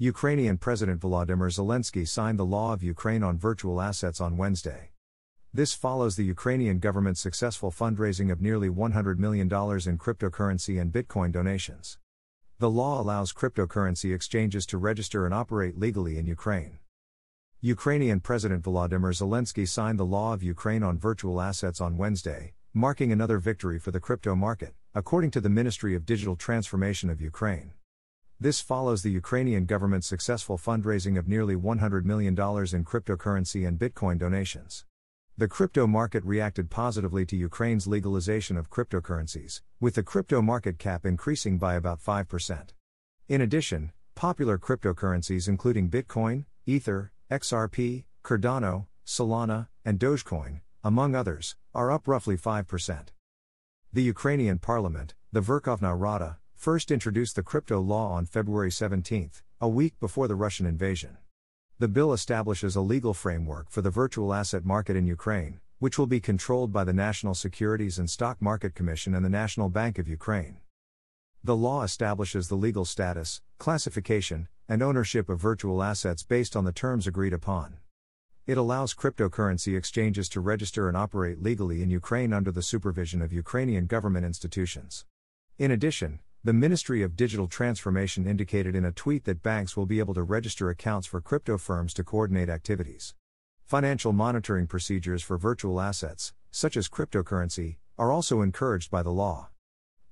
Ukrainian President Volodymyr Zelensky signed the law of Ukraine on virtual assets on Wednesday. This follows the Ukrainian government's successful fundraising of nearly $100 million in cryptocurrency and Bitcoin donations. The law allows cryptocurrency exchanges to register and operate legally in Ukraine. Ukrainian President Volodymyr Zelensky signed the law of Ukraine on virtual assets on Wednesday, marking another victory for the crypto market, according to the Ministry of Digital Transformation of Ukraine. This follows the Ukrainian government's successful fundraising of nearly $100 million in cryptocurrency and Bitcoin donations. The crypto market reacted positively to Ukraine's legalization of cryptocurrencies, with the crypto market cap increasing by about 5%. In addition, popular cryptocurrencies including Bitcoin, Ether, XRP, Cardano, Solana, and Dogecoin, among others, are up roughly 5%. The Ukrainian parliament, the Verkhovna Rada, first introduced the crypto law on February 17, a week before the Russian invasion. The bill establishes a legal framework for the virtual asset market in Ukraine, which will be controlled by the National Securities and Stock Market Commission and the National Bank of Ukraine. The law establishes the legal status, classification, and ownership of virtual assets based on the terms agreed upon. It allows cryptocurrency exchanges to register and operate legally in Ukraine under the supervision of Ukrainian government institutions. In addition, the Ministry of Digital Transformation indicated in a tweet that banks will be able to register accounts for crypto firms to coordinate activities. Financial monitoring procedures for virtual assets, such as cryptocurrency, are also encouraged by the law.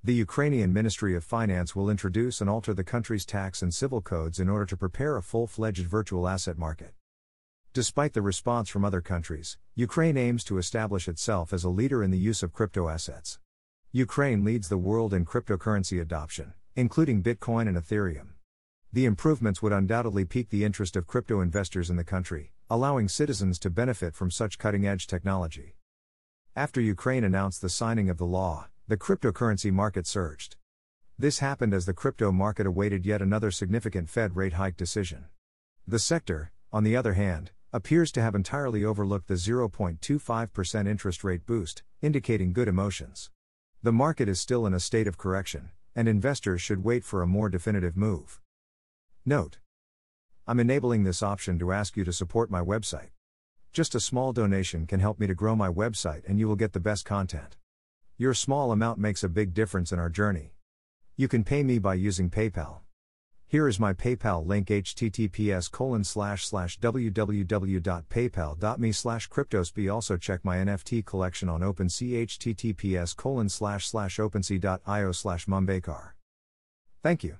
The Ukrainian Ministry of Finance will introduce and alter the country's tax and civil codes in order to prepare a full fledged virtual asset market. Despite the response from other countries, Ukraine aims to establish itself as a leader in the use of crypto assets. Ukraine leads the world in cryptocurrency adoption, including Bitcoin and Ethereum. The improvements would undoubtedly pique the interest of crypto investors in the country, allowing citizens to benefit from such cutting edge technology. After Ukraine announced the signing of the law, the cryptocurrency market surged. This happened as the crypto market awaited yet another significant Fed rate hike decision. The sector, on the other hand, appears to have entirely overlooked the 0.25% interest rate boost, indicating good emotions. The market is still in a state of correction, and investors should wait for a more definitive move. Note I'm enabling this option to ask you to support my website. Just a small donation can help me to grow my website and you will get the best content. Your small amount makes a big difference in our journey. You can pay me by using PayPal. Here is my PayPal link https colon slash slash www.paypal.me slash cryptosp. Also check my NFT collection on OpenSea https colon slash slash opensea.io slash mumbekar. Thank you.